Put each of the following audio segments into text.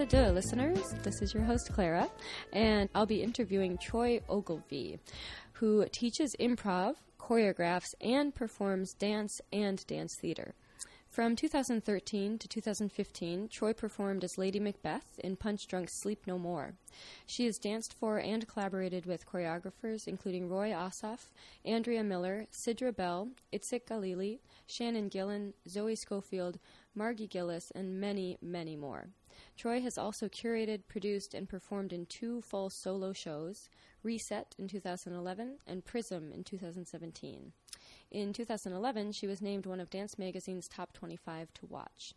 Welcome to listeners. This is your host, Clara, and I'll be interviewing Troy Ogilvie, who teaches improv, choreographs, and performs dance and dance theater. From 2013 to 2015, Troy performed as Lady Macbeth in Punchdrunk Sleep No More. She has danced for and collaborated with choreographers including Roy Assaf, Andrea Miller, Sidra Bell, Itzik Galili, Shannon Gillen, Zoe Scofield, Margie Gillis, and many, many more. Troy has also curated, produced, and performed in two full solo shows Reset in 2011 and Prism in 2017. In 2011, she was named one of Dance Magazine's top 25 to watch.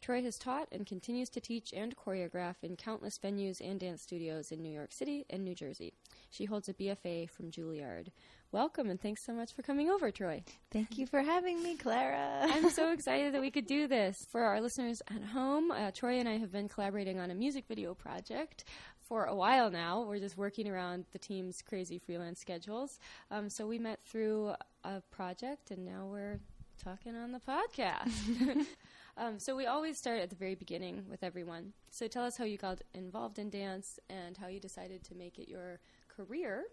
Troy has taught and continues to teach and choreograph in countless venues and dance studios in New York City and New Jersey. She holds a BFA from Juilliard. Welcome and thanks so much for coming over, Troy. Thank you for having me, Clara. I'm so excited that we could do this. For our listeners at home, uh, Troy and I have been collaborating on a music video project for a while now. We're just working around the team's crazy freelance schedules. Um, so we met through a project and now we're talking on the podcast. um, so we always start at the very beginning with everyone. So tell us how you got involved in dance and how you decided to make it your career.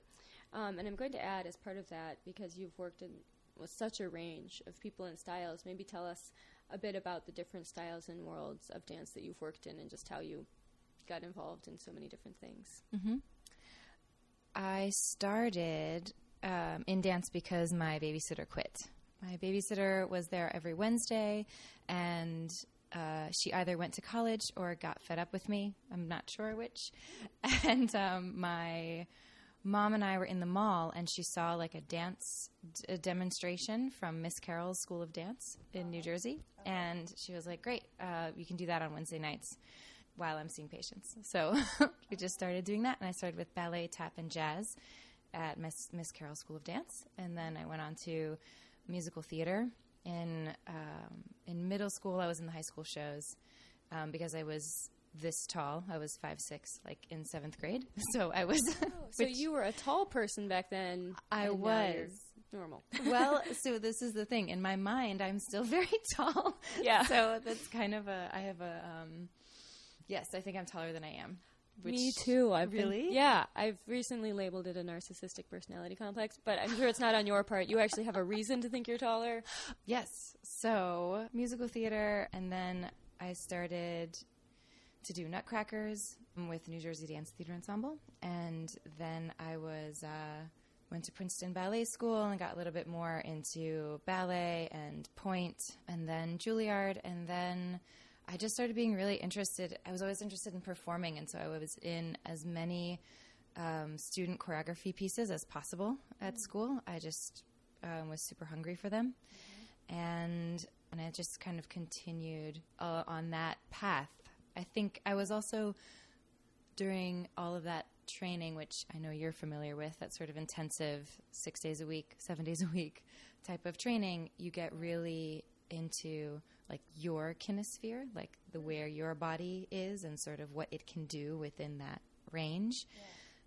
Um, and I'm going to add, as part of that, because you've worked in with such a range of people and styles, maybe tell us a bit about the different styles and worlds of dance that you've worked in and just how you got involved in so many different things. Mm-hmm. I started um, in dance because my babysitter quit. My babysitter was there every Wednesday, and uh, she either went to college or got fed up with me. I'm not sure which. And um, my mom and I were in the mall, and she saw like a dance a demonstration from Miss Carroll's School of Dance in New Jersey, and she was like, "Great, uh, you can do that on Wednesday nights." While I'm seeing patients, so we just started doing that, and I started with ballet, tap, and jazz at Miss, Miss Carroll School of Dance, and then I went on to musical theater. In um, in middle school, I was in the high school shows um, because I was this tall. I was five six, like in seventh grade. So I was. Oh, so you were a tall person back then. I was normal. well, so this is the thing. In my mind, I'm still very tall. Yeah. So that's kind of a. I have a. Um, yes, I think I'm taller than I am. Which, Me too. I've really, been, yeah. I've recently labeled it a narcissistic personality complex, but I'm sure it's not on your part. You actually have a reason to think you're taller. Yes. So musical theater, and then I started to do Nutcrackers with New Jersey Dance Theater Ensemble, and then I was uh, went to Princeton Ballet School and got a little bit more into ballet and and then Juilliard, and then I just started being really interested. I was always interested in performing, and so I was in as many um, student choreography pieces as possible at mm-hmm. school. I just um, was super hungry for them, mm-hmm. and and I just kind of continued uh, on that path. I think I was also during all of that training, which I know you're familiar with, that sort of intensive six days a week, seven days a week type of training. You get really into like your kinesphere, like the where your body is and sort of what it can do within that range, yeah.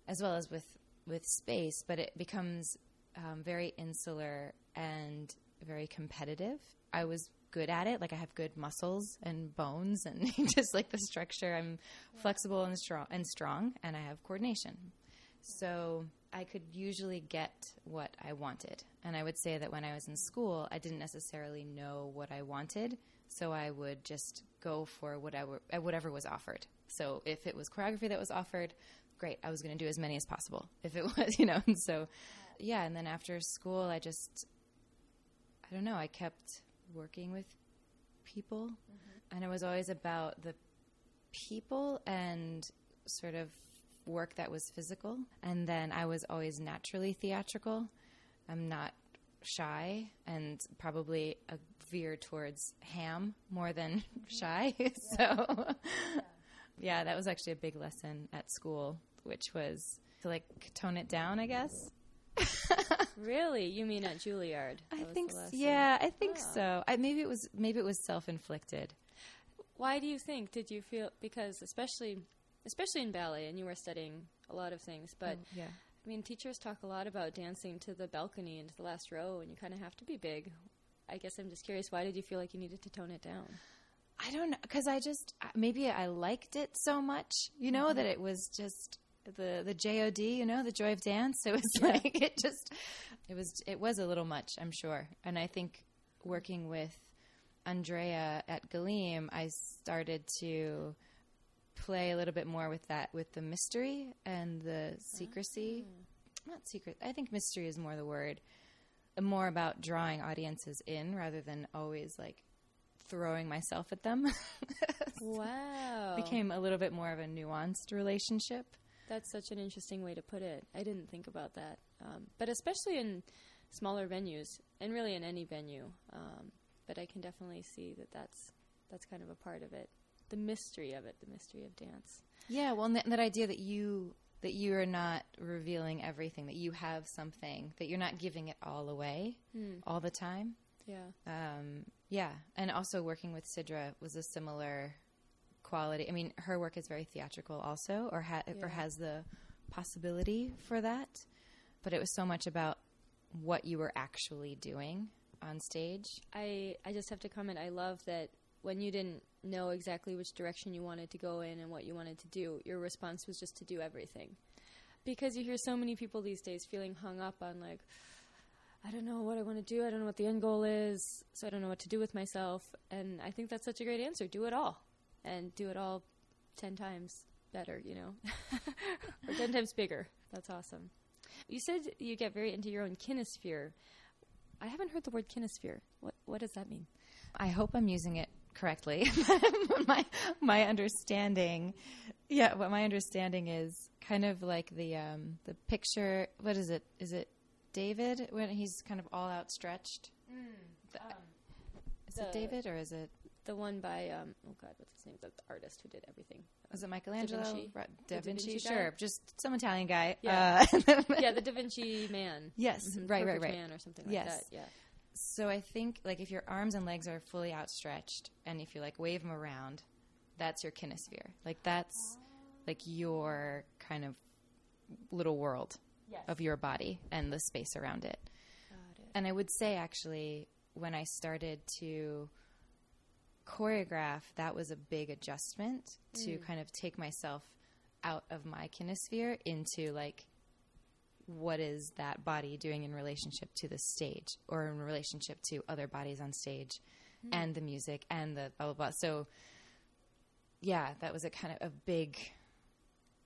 as well as with with space. But it becomes um, very insular and very competitive. I was good at it. Like I have good muscles and bones and just like the structure. I'm yeah. flexible and strong and strong, and I have coordination. So I could usually get what I wanted. And I would say that when I was in school, I didn't necessarily know what I wanted. So I would just go for whatever, whatever was offered. So if it was choreography that was offered, great. I was going to do as many as possible. If it was, you know, and so yeah. And then after school, I just, I don't know, I kept working with people. Mm-hmm. And it was always about the people and sort of work that was physical. And then I was always naturally theatrical. I'm not shy and probably a veer towards ham more than mm-hmm. shy. So, yeah. yeah, that was actually a big lesson at school, which was to like tone it down, I guess. really? You mean at Juilliard? I think. So, yeah, I think oh. so. I, maybe it was. Maybe it was self-inflicted. Why do you think? Did you feel because especially especially in ballet, and you were studying a lot of things. But oh, yeah. I mean, teachers talk a lot about dancing to the balcony and to the last row, and you kind of have to be big. I guess I'm just curious. Why did you feel like you needed to tone it down? I don't know because I just maybe I liked it so much, you know, mm-hmm. that it was just the the JOD, you know, the joy of dance. It was yeah. like it just it was it was a little much, I'm sure. And I think working with Andrea at Gallim, I started to play a little bit more with that with the mystery and the secrecy. Oh. Not secret. I think mystery is more the word. More about drawing audiences in rather than always like throwing myself at them. wow. Became a little bit more of a nuanced relationship. That's such an interesting way to put it. I didn't think about that. Um, but especially in smaller venues, and really in any venue. Um, but I can definitely see that that's that's kind of a part of it. The mystery of it, the mystery of dance. Yeah, well, that, that idea that you that you are not revealing everything, that you have something, that you're not giving it all away mm. all the time. Yeah. Um, yeah, and also working with Sidra was a similar quality. I mean, her work is very theatrical, also, or ha- yeah. or has the possibility for that. But it was so much about what you were actually doing on stage. I I just have to comment. I love that when you didn't know exactly which direction you wanted to go in and what you wanted to do, your response was just to do everything. Because you hear so many people these days feeling hung up on like I don't know what I want to do. I don't know what the end goal is. So I don't know what to do with myself. And I think that's such a great answer. Do it all. And do it all 10 times better, you know, or 10 times bigger. That's awesome. You said you get very into your own kinesphere. I haven't heard the word kinesphere. What what does that mean? I hope I'm using it correctly. my my understanding, yeah, what my understanding is kind of like the um, the picture. What is it? Is it David when he's kind of all outstretched? Mm, um, is it David or is it the one by um, oh god, what's his name? The, the artist who did everything. Was it Michelangelo? Da Vinci. Da Vinci, da Vinci sure, just some Italian guy. Yeah, uh, yeah, the Da Vinci Man. Yes, mm-hmm. right, right, right. Man or something like yes. that. Yeah. So I think like if your arms and legs are fully outstretched, and if you like wave them around, that's your kinesphere. Like that's like your kind of little world yes. of your body and the space around it. it. And I would say actually when I started to choreograph, that was a big adjustment mm. to kind of take myself out of my kinesphere into like what is that body doing in relationship to the stage or in relationship to other bodies on stage mm. and the music and the blah blah blah. So yeah, that was a kind of a big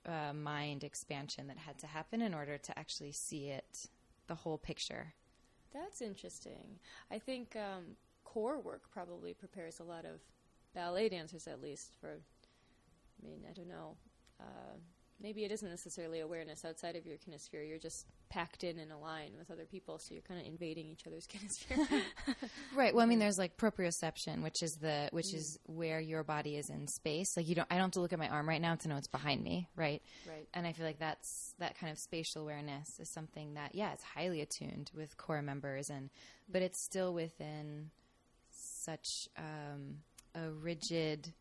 uh, mind expansion that had to happen in order to actually see it, the whole picture. That's interesting. I think um, corps work probably prepares a lot of ballet dancers, at least, for, I mean, I don't know. Uh, maybe it isn't necessarily awareness outside of your kinesphere. You're just packed in and aligned with other people, so you're kind of invading each other's kinesphere. right. Well, I mean, there's like proprioception, which is the which mm. is where your body is in space. Like you don't, I don't have to look at my arm right now to know it's behind me, right? Right. And I feel like that's that kind of spatial awareness is something that yeah, it's highly attuned with corps members, and but it's still within such um, a rigid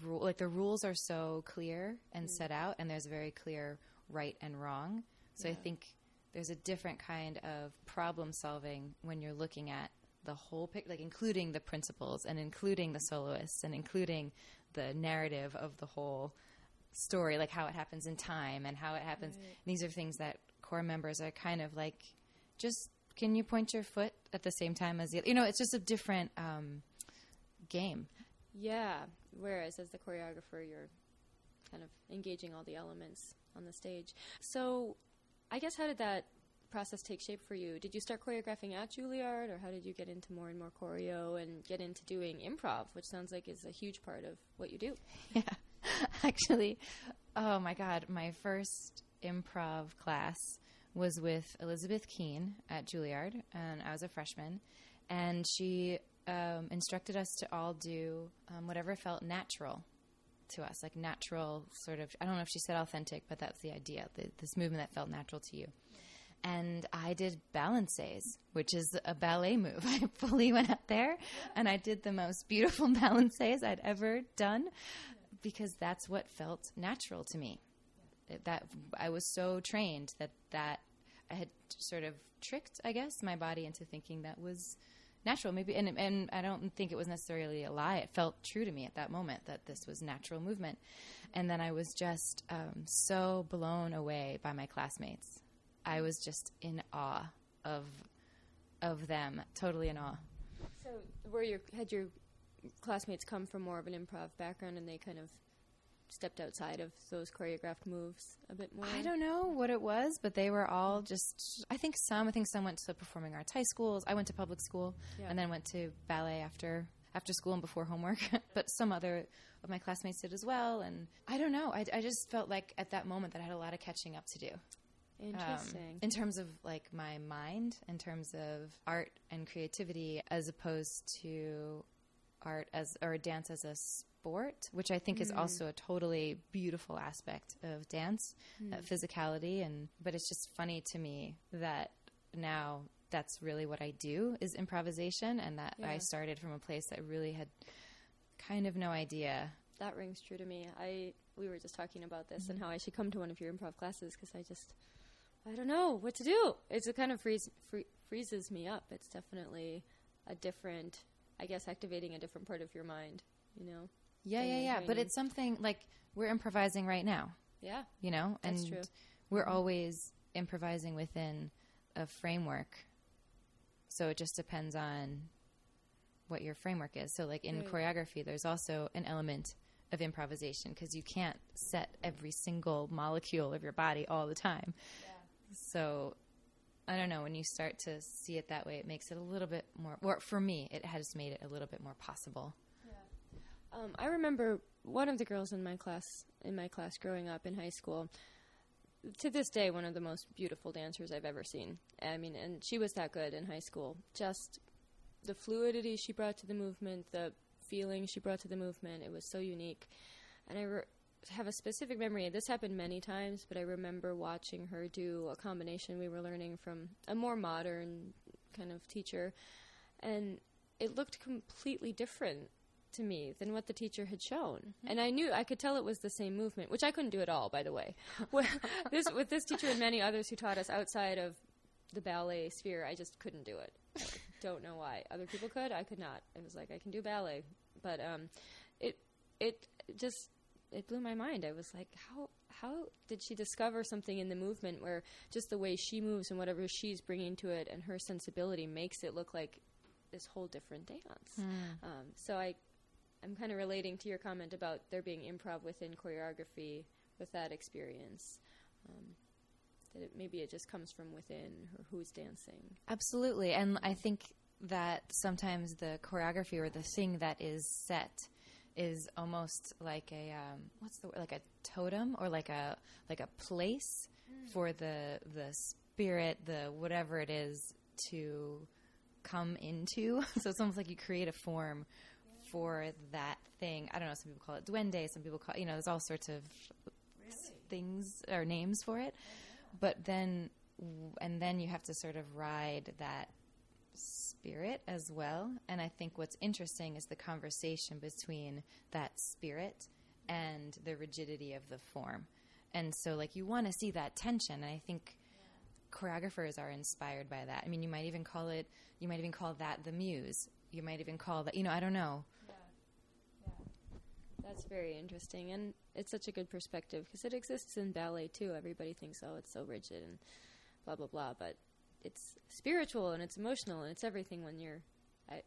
rule. Like the rules are so clear and mm. set out, and there's very clear right and wrong. So yeah. I think there's a different kind of problem solving when you're looking at the whole picture, like including the principals and including the soloists and including the narrative of the whole story, like how it happens in time and how it happens. Right. These are things that corps members are kind of like, just can you point your foot at the same time as the, other? you know, it's just a different um, game. Yeah. Whereas as the choreographer, you're kind of engaging all the elements on the stage. So I guess how did that process take shape for you? Did you start choreographing at Juilliard, or how did you get into more and more choreo and get into doing improv, which sounds like is a huge part of what you do? Yeah, actually, oh my God, my first improv class was with Elizabeth Keen at Juilliard, and I was a freshman, and she um, instructed us to all do um, whatever felt natural to us, like natural sort of. I don't know if she said authentic, but that's the idea. The, this movement that felt natural to you. And I did balancés, which is a ballet move. I fully went up there and I did the most beautiful balancés I'd ever done because that's what felt natural to me. That I was so trained that that I had sort of tricked, I guess, my body into thinking that was natural. Maybe, and and I don't think it was necessarily a lie. It felt true to me at that moment that this was natural movement, and then I was just um, so blown away by my classmates. I was just in awe of of them, totally in awe. So, were your had your classmates come from more of an improv background, and they kind of stepped outside of those choreographed moves a bit more? I don't know what it was, but they were all just. I think some. I think some went to performing arts high schools. I went to public school, Yeah. and then went to ballet after after school and before homework. but some other of my classmates did as well, and I don't know. I, I just felt like at that moment that I had a lot of catching up to do. Um, Interesting. in terms of like my mind, in terms of art and creativity, as opposed to art as or dance as a sport, which I think is also mm. a totally beautiful aspect of dance, that physicality. And but it's just funny to me that now that's really what I do is improvisation, and that I started from a place that really had kind of no idea. that rings true to me. I we were just talking about this Mm-hmm. and how I should come to one of your improv classes because I just I don't know what to do. It's a kind of freeze, free, freezes me up. It's definitely a different, I guess, activating a different part of your mind. You know? Yeah, yeah, yeah. But it's something like we're improvising right now. Yeah. you know That's and true. we're mm-hmm. always improvising within a framework so it just depends on what your framework is so like in Right. choreography there's also an element of improvisation because you can't set every single molecule of your body all the time so i don't know when you start to see it that way it makes it a little bit more or for me it has made it a little bit more possible Um, I remember one of the girls in my class in my class growing up in high school. To this day, one of the most beautiful dancers I've ever seen. I mean, and she was that good in high school. Just the fluidity she brought to the movement, the feeling she brought to the movement. It was so unique, and I re- have a specific memory. This happened many times, but I remember watching her do a combination we were learning from a more modern kind of teacher, and it looked completely different to me than what the teacher had shown. And I knew I could tell it was the same movement, which I couldn't do at all, by the way. With this with this teacher and many others who taught us outside of the ballet sphere, I just couldn't do it. I don't know why. Other people could, I could not. It was like I can do ballet, but um, it it just it blew my mind. I was like, how how did she discover something in the movement where just the way she moves and whatever she's bringing to it and her sensibility makes it look like this whole different dance. Um, so I I'm kind of relating to your comment about there being improv within choreography with that experience. Um, that it, maybe it just comes from within or who's dancing. Absolutely. And I think that sometimes the choreography or the thing that is set is almost like a um, what's the word like a totem or like a like a place for the the spirit the whatever it is to come into so it's almost like you create a form for that thing. I don't know some people call it duende some people call you know there's all sorts of things or names for it. But then and then you have to sort of ride that spirit as well. And i think what's interesting is the conversation between that spirit and the rigidity of the form. And so like you want to see that tension and i think choreographers are inspired by that. I mean you might even call it you might even call that the muse. You might even call that you know i don't know That's very interesting, and it's such a good perspective because it exists in ballet too. Everybody thinks, oh, it's so rigid and blah blah blah, but it's spiritual and it's emotional and it's everything when you're, I,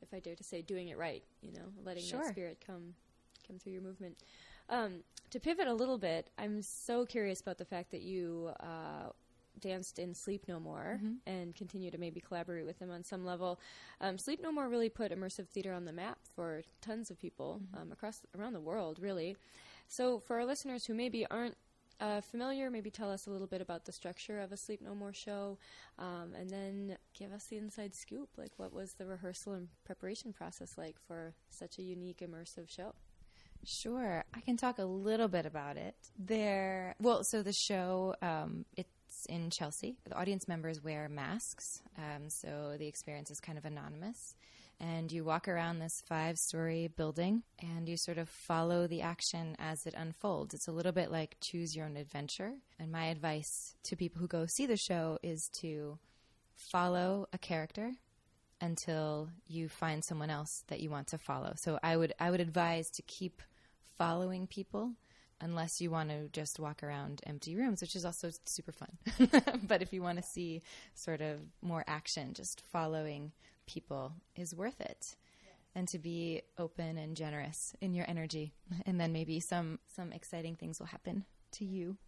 if I dare to say, doing it right. You know, letting Sure. that spirit come come through your movement. Um, to pivot a little bit, I'm so curious about the fact that you uh, danced in Sleep No More and continue to maybe collaborate with them on some level. Um, Sleep No More really put immersive theater on the map for tons of people um, across around the world, really. So, for our listeners who maybe aren't uh, familiar, maybe tell us a little bit about the structure of a Sleep No More show, um, and then give us the inside scoop. Like, what was the rehearsal and preparation process like for such a unique immersive show? Sure, I can talk a little bit about it. There, well, so the show um, it's in Chelsea. The audience members wear masks, um, so the experience is kind of anonymous. And you walk around this five-story building, and you sort of follow the action as it unfolds. It's a little bit like choose your own adventure. And my advice to people who go see the show is to follow a character until you find someone else that you want to follow. So I would I would advise to keep following people unless you want to just walk around empty rooms, which is also super fun. but if you want to see sort of more action, just following people is worth it. And to be open and generous in your energy, and then maybe some some exciting things will happen to you.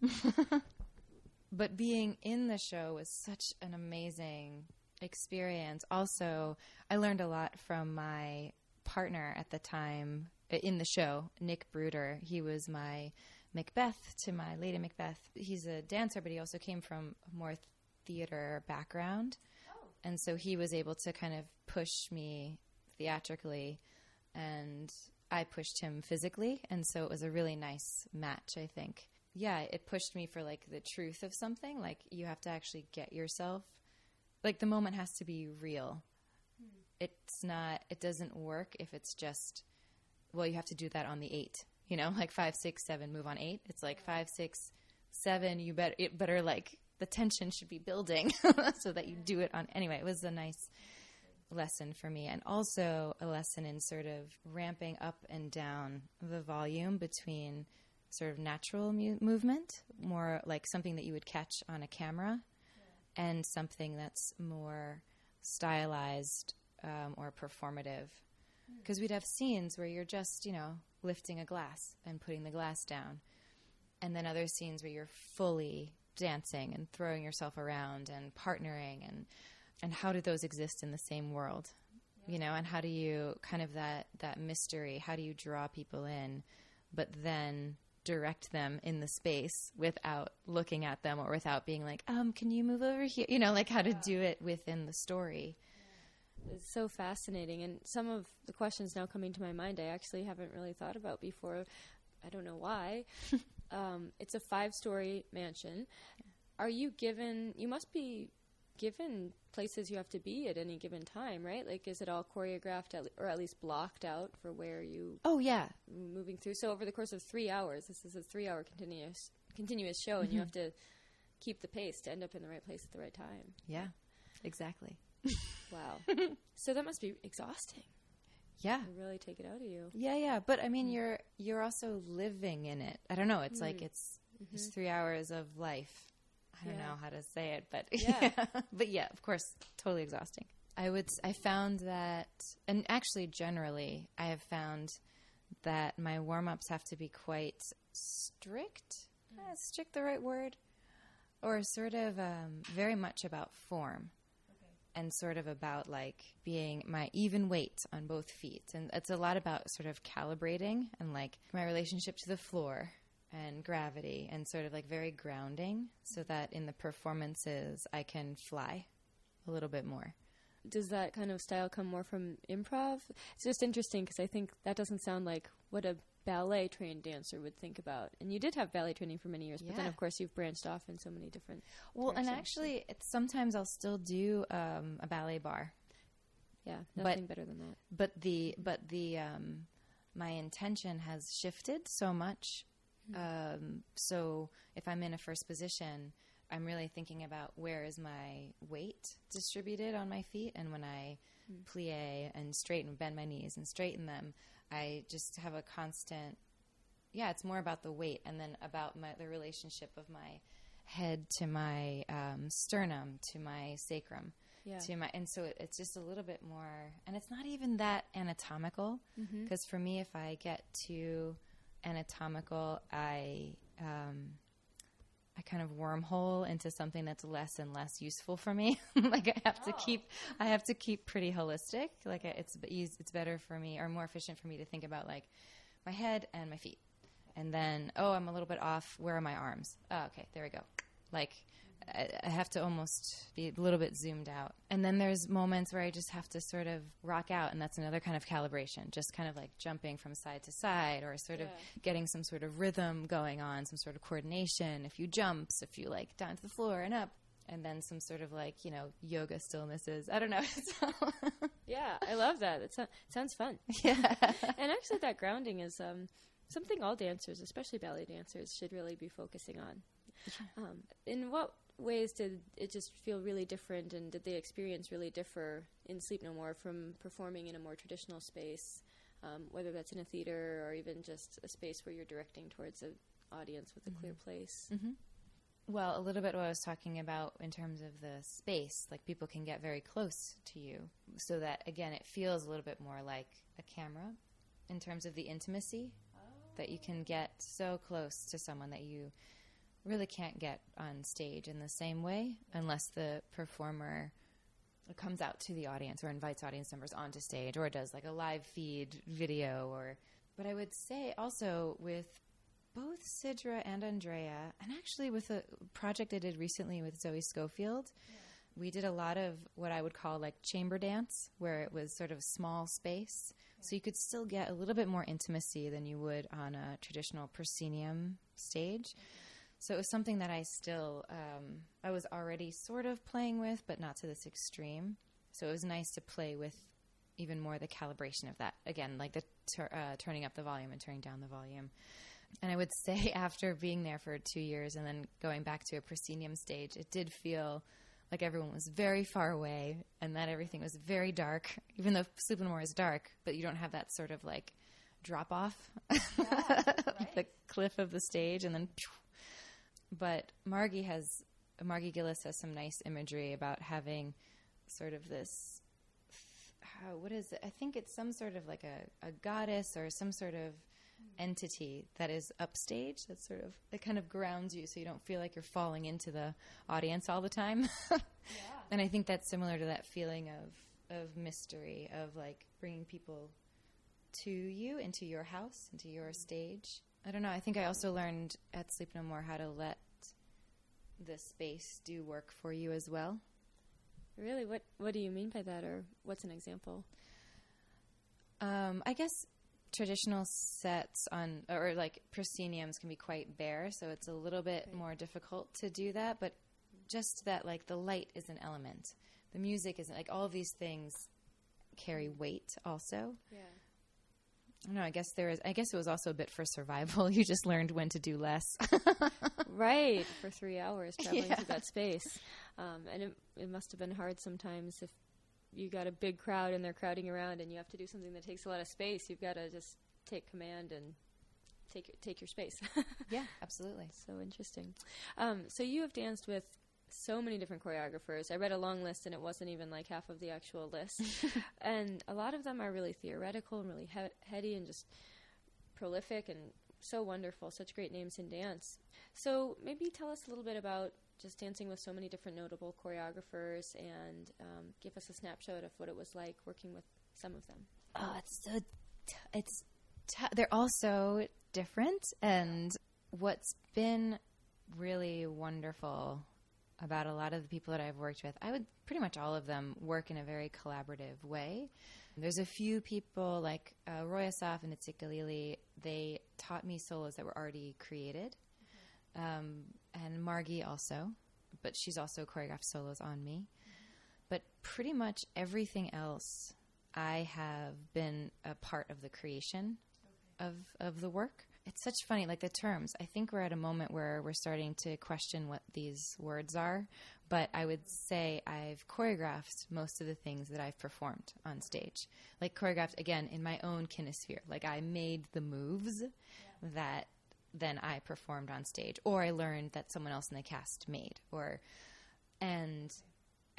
but being in the show was such an amazing experience. Also, I learned a lot from my partner at the time in the show, Nick Bruder. He was my Macbeth to my Lady Macbeth. He's a dancer, but he also came from a more theater background. Oh. And so he was able to kind of push me theatrically and I pushed him physically. And so it was a really nice match, I think. Yeah, it pushed me for like the truth of something. Like you have to actually get yourself, like the moment has to be real. Hmm. It's not, it doesn't work if it's just, well, you have to do that on the eight, you know, like five, six, seven, move on eight. It's like five, six, seven, you better, it better like the tension should be building so that you do it on. Anyway, it was a nice lesson for me, and also a lesson in sort of ramping up and down the volume between sort of natural mu- movement, more like something that you would catch on a camera, and something that's more stylized um, or performative. Because we'd have scenes where you're just, you know, lifting a glass and putting the glass down, and then other scenes where you're fully dancing and throwing yourself around and partnering and and how do those exist in the same world? Yeah. you know and how do you kind of that that mystery how do you draw people in but then direct them in the space without looking at them or without being like um can you move over here? You know like how to do it within the story it's so fascinating and some of the questions now coming to my mind i actually haven't really thought about before i don't know why um, it's a five story mansion are you given you must be given places you have to be at any given time, right? Like, is it all choreographed at, or at least blocked out for where you? Oh yeah, moving through. So over the course of three hours, this is a three-hour continuous continuous show, mm-hmm. and you mm-hmm. have to keep the pace to end up in the right place at the right time. Yeah, exactly. wow. so that must be exhausting. Yeah, really take it out of you. Yeah, yeah. But I mean, mm. you're you're also living in it. I don't know. It's mm. like it's mm-hmm. it's three hours of life I don't yeah. know how to say it, but yeah. but yeah, of course, totally exhausting. I would I found that and actually generally I have found that my warm-ups have to be quite strict. Mm. Strict the right word? Or sort of um, very much about form and sort of about like being my even weight on both feet. And it's a lot about sort of calibrating and like my relationship to the floor and gravity and sort of like very grounding so that in the performances I can fly a little bit more. Does that kind of style come more from improv? It's just interesting because I think that doesn't sound like what a ballet trained dancer would think about. And you did have ballet training for many years, yeah. but then of course you've branched off in so many different. Well, and actually, sometimes I'll still do um, a ballet barre. Yeah, nothing but, better than that. But the but the um, my intention has shifted so much um, so if I'm in a first position, I'm really thinking about where is my weight distributed on my feet, and when I mm. plie and straighten, bend my knees and straighten them, I just have a constant. Yeah, it's more about the weight, and then about my, the relationship of my head to my um, sternum to my sacrum. Yeah. To my and so it, it's just a little bit more, and it's not even that anatomical because mm-hmm. for me, if I get too anatomical, I um, I kind of wormhole into something that's less and less useful for me. like I have oh. to keep, I have to keep pretty holistic. Like it's it's better for me or more efficient for me to think about like my head and my feet, and then oh I'm a little bit off. Where are my arms? Oh, okay, there we go. Like I have to almost be a little bit zoomed out. And then there's moments where I just have to sort of rock out, and that's another kind of calibration, just kind of like jumping from side to side or sort yeah. of getting some sort of rhythm going on, some sort of coordination. A few jumps, a few like down to the floor and up. And then some sort of like, you know, yoga stillnesses. I don't know. yeah, I love that. It, so- sounds fun. Yeah. and actually, that grounding is um, something all dancers, especially ballet dancers, should really be focusing on. Um, in what ways did it just feel really different and did the experience really differ in Sleep No More from performing in a more traditional space, um, whether that's in a theater or even just a space where you're directing towards an audience with a mm-hmm. clear place? Mm-hmm. Well, a little bit what I was talking about in terms of the space, like people can get very close to you, so that again, it feels a little bit more like a camera in terms of the intimacy oh. that you can get so close to someone that you really can't get on stage in the same way unless the performer comes out to the audience or invites audience members onto stage or does like a live feed video or but I would say also with both Sidra and Andrea, and actually with a project I did recently with Zoe Scofield, yeah. we did a lot of what I would call like chamber dance, where it was sort of small space. Yeah. So you could still get a little bit more intimacy than you would on a traditional proscenium stage. So it was something that I still, um, I was already sort of playing with, but not to this extreme. So it was nice to play with even more the calibration of that. Again, like the ter- uh, turning up the volume and turning down the volume. And I would say after being there for two years and then going back to a proscenium stage, it did feel like everyone was very far away and that everything was very dark, even though Sleep No More is dark, but you don't have that sort of like drop off yeah, right. the cliff of the stage and then. But Margie has, Margie Gillis has some nice imagery about having sort of this how, what is it? I think it's some sort of like a, a goddess or some sort of entity that is upstage that sort of it kind of grounds you so you don't feel like you're falling into the audience all the time yeah. and i think that's similar to that feeling of of mystery of like bringing people to you into your house into your stage i don't know i think i also learned at sleep no more how to let the space do work for you as well really what what do you mean by that or what's an example um, I guess traditional sets on or like prosceniums can be quite bare, so it's a little bit right. more difficult to do that. But just that, like the light is an element, the music isn't like all of these things carry weight also. Yeah. No, I guess there is. I guess it was also a bit for survival. You just learned when to do less. right, for three hours traveling yeah. through that space, um, and it, it must have been hard sometimes if you got a big crowd and they're crowding around and you have to do something that takes a lot of space, you've got to just take command and take take your space. yeah, absolutely. So interesting. Um, so you have danced with so many different choreographers. I read a long list and it wasn't even like half of the actual list. and a lot of them are really theoretical and really he- heady and just prolific and so wonderful, such great names in dance. So maybe tell us a little bit about just dancing with so many different notable choreographers and um, give us a snapshot of what it was like working with some of them. Oh, it's so, t- it's, t- they're all so different. And what's been really wonderful about a lot of the people that I've worked with, I would pretty much all of them work in a very collaborative way. There's a few people like uh, Roy Assaf and Itzik Galili, they taught me solos that were already created. Um, and Margie also, but she's also choreographed solos on me. But pretty much everything else, I have been a part of the creation of of the work. It's such funny, like the terms. I think we're at a moment where we're starting to question what these words are. But I would say I've choreographed most of the things that I've performed on stage. Like choreographed again in my own kinesphere. Like I made the moves yeah. that then I performed on stage, or I learned that someone else in the cast made, or and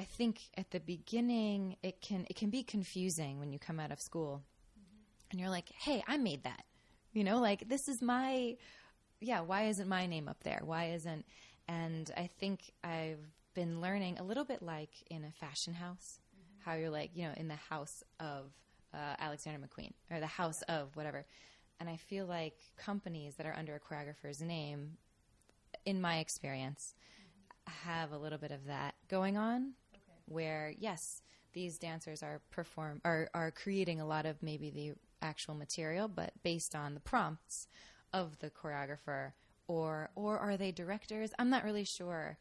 I think at the beginning it can it can be confusing when you come out of school mm-hmm. and you're like, "Hey, I made that," you know, like this is my yeah. Why isn't my name up there? Why isn't? And I think I've been learning a little bit like in a fashion house, mm-hmm. how you're like you know in the house of uh, Alexander McQueen or the house of whatever and I feel like companies that are under a choreographer's name, in my experience, have a little bit of that going on. Okay. Where yes, these dancers are perform are are creating a lot of maybe the actual material, but based on the prompts of the choreographer, or or are they directors? I'm not really sure.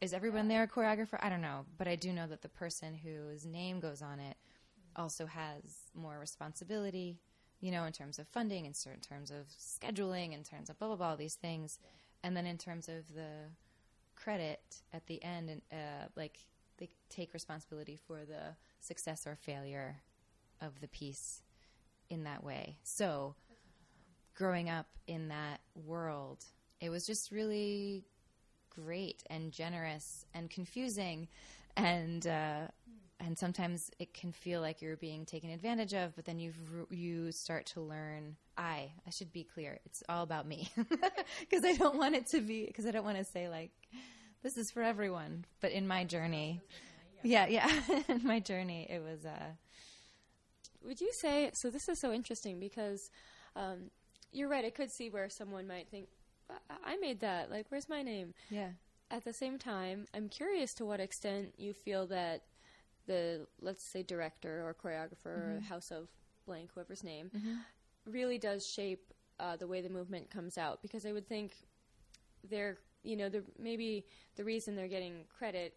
Is everyone there a choreographer? I don't know, but I do know that the person whose name goes on it also has more responsibility you know, in terms of funding, in certain terms of scheduling, in terms of blah blah blah, all these things, and then in terms of the credit at the end, and uh, like they take responsibility for the success or failure of the piece in that way. So, growing up in that world, it was just really great and generous and confusing and uh, and sometimes it can feel like you're being taken advantage of but then you you start to learn i i should be clear. It's all about me. Because i don't want it to be because i don't want to say like this is for everyone. But in my journey yeah yeah. In my journey it was uh would you say so this is so interesting because um, you're right i could see where someone might think I made that. Like, where's my name? Yeah. At the same time, I'm curious to what extent you feel that the, let's say, director or choreographer mm-hmm. or House of Blank, whoever's name, mm-hmm. really does shape uh, the way the movement comes out. Because I would think they're, you know, the, maybe the reason they're getting credit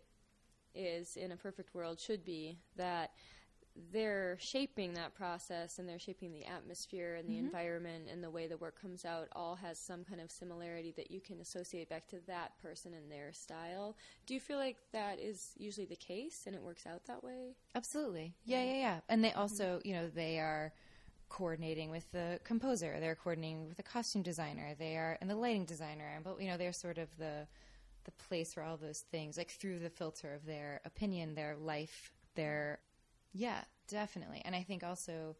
is in a perfect world should be that they're shaping that process and they're shaping the atmosphere and the mm-hmm. environment and the way the work comes out all has some kind of similarity that you can associate back to that person and their style. Do you feel like that is usually the case and it works out that way? Absolutely. Yeah, yeah, yeah. And they also, mm-hmm. you know, they are coordinating with the composer, they're coordinating with the costume designer, they are and the lighting designer, and but you know, they're sort of the the place for all those things, like through the filter of their opinion, their life, their yeah, definitely. And I think also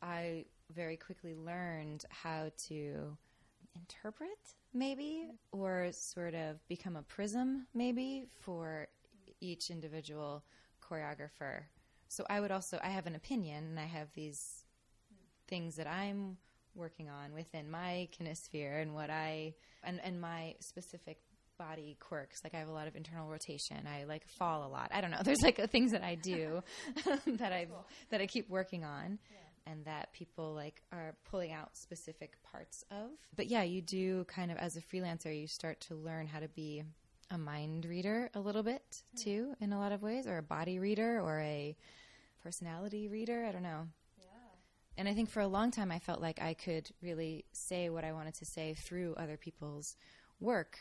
I very quickly learned how to interpret, maybe, or sort of become a prism, maybe, for each individual choreographer. So I would also, I have an opinion and I have these things that I'm working on within my kinesphere and what I, and, and my specific body quirks. Like I have a lot of internal rotation. I like fall a lot. I don't know. There's like things that I do that I cool. that I keep working on. Yeah. And that people like are pulling out specific parts of. But yeah, you do kind of as a freelancer, you start to learn how to be a mind reader a little bit hmm. too, in a lot of ways, or a body reader, or a personality reader. I don't know. And I think for a long time, I felt like I could really say what I wanted to say through other people's work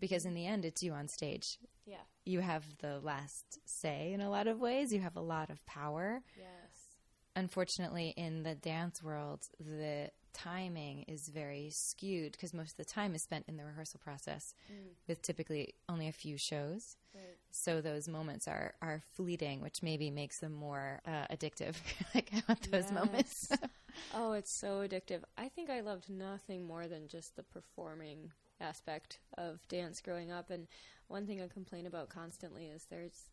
because in the end it's you on stage. Yeah. You have the last say in a lot of ways. You have a lot of power. Yes. Unfortunately, in the dance world, the timing is very skewed because most of the time is spent in the rehearsal process mm. with typically only a few shows. Right. So those moments are, are fleeting, which maybe makes them more uh, addictive. like I want those yes. moments. oh, it's so addictive. I think I loved nothing more than just the performing aspect of dance growing up. And one thing I complain about constantly is there's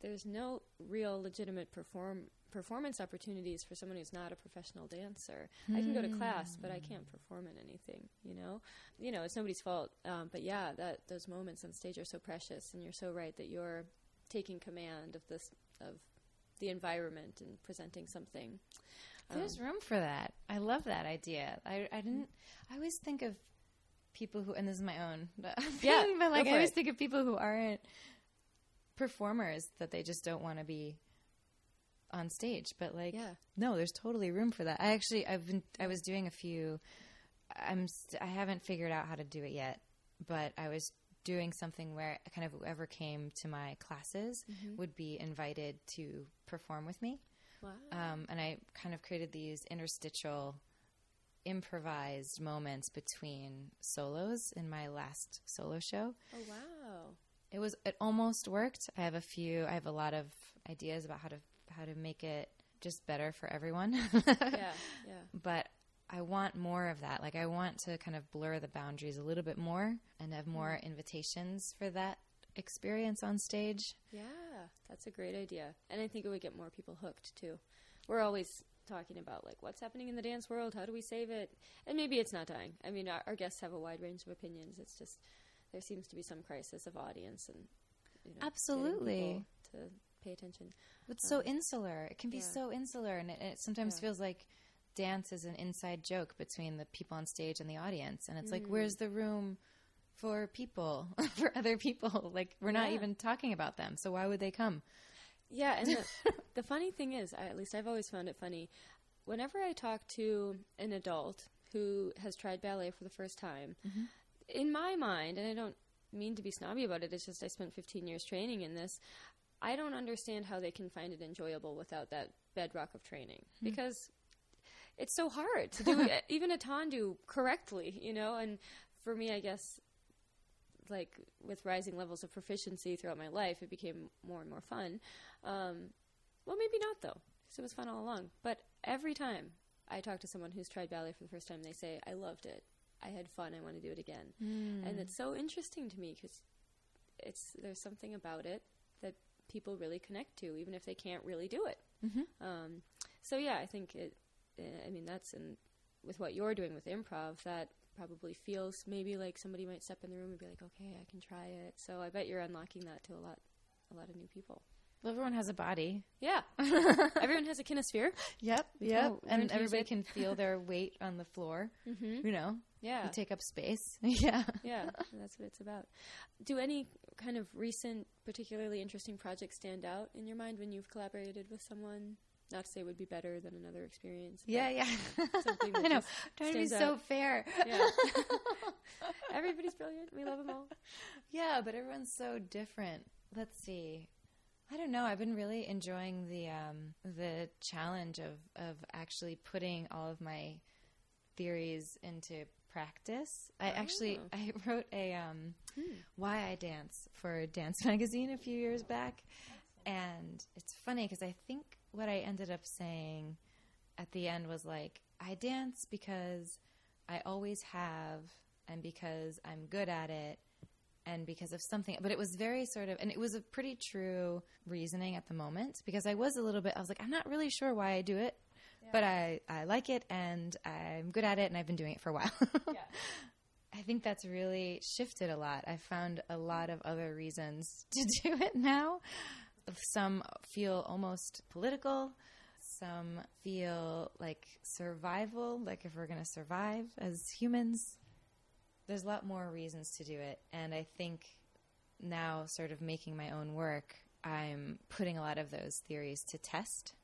there's no real legitimate perform performance opportunities for someone who's not a professional dancer. Mm. I can go to class, but I can't perform in anything. You know, you know, it's nobody's fault. Um, but yeah, that those moments on stage are so precious, and you're so right that you're taking command of this of the environment and presenting something. There's um, room for that. I love that idea. I, I didn't. I always think of people who, and this is my own, yeah, but like I always it. think of people who aren't performers that they just don't want to be on stage. But like, yeah. no, there's totally room for that. I actually, I've been, I was doing a few. I'm, st- I haven't figured out how to do it yet, but I was doing something where kind of whoever came to my classes mm-hmm. would be invited to perform with me. Wow. Um, and I kind of created these interstitial improvised moments between solos in my last solo show. Oh wow. It was it almost worked. I have a few I have a lot of ideas about how to how to make it just better for everyone. yeah, yeah. But I want more of that. Like I want to kind of blur the boundaries a little bit more and have more mm. invitations for that experience on stage. Yeah, that's a great idea. And I think it would get more people hooked too. We're always talking about like what's happening in the dance world, how do we save it, and maybe it's not dying. I mean, our, our guests have a wide range of opinions. It's just there seems to be some crisis of audience and you know, absolutely to pay attention. It's um, so insular. It can be yeah. so insular, and it, it sometimes yeah. feels like dance is an inside joke between the people on stage and the audience, and it's mm. like, where's the room? For people, for other people, like we're not yeah. even talking about them. So why would they come? Yeah, and the, the funny thing is, I, at least I've always found it funny. Whenever I talk to an adult who has tried ballet for the first time, mm-hmm. in my mind, and I don't mean to be snobby about it, it's just I spent 15 years training in this. I don't understand how they can find it enjoyable without that bedrock of training because it's so hard to do even a tendu correctly, you know. And for me, I guess like with rising levels of proficiency throughout my life, it became more and more fun. Um, well, maybe not though, because it was fun all along. But every time I talk to someone who's tried ballet for the first time, they say, "I loved it. I had fun. I want to do it again." Mm. And it's so interesting to me because it's there's something about it that people really connect to, even if they can't really do it. Mm-hmm. Um, so yeah, I think it. I mean, that's in with what you're doing with improv. That probably feels maybe like somebody might step in the room and be like, "Okay, I can try it." So I bet you're unlocking that to a lot, a lot of new people. Well, everyone has a body. Yeah, everyone has a kinesphere. Yep, yep. learn And everybody it. can feel their weight on the floor. Mm-hmm. You know, Yeah, you take up space. yeah. yeah, that's what it's about. Do any kind of recent, particularly interesting projects stand out in your mind when you've collaborated with someone? Not to say it would be better than another experience. Yeah, yeah. I know. Trying to be so out. fair. Yeah. Everybody's brilliant. We love them all. Yeah, but everyone's so different. Let's see. I don't know. I've been really enjoying the um, the challenge of of actually putting all of my theories into practice. I actually Oh. I wrote a um, Hmm. why I dance for Dance Magazine a few years back, and it's funny because I think what I ended up saying at the end was like I dance because I always have, and because I'm good at it, and because of something. But it was very sort of, and it was a pretty true reasoning at the moment because I was a little bit. I was like, I'm not really sure why I do it, but I I like it and I'm good at it, and I've been doing it for a while. I think that's really shifted a lot. I found a lot of other reasons to do it now. Some feel almost political. Some feel like survival, like if we're going to survive as humans. There's a lot more reasons to do it. And I think now, sort of making my own work, I'm putting a lot of those theories to test.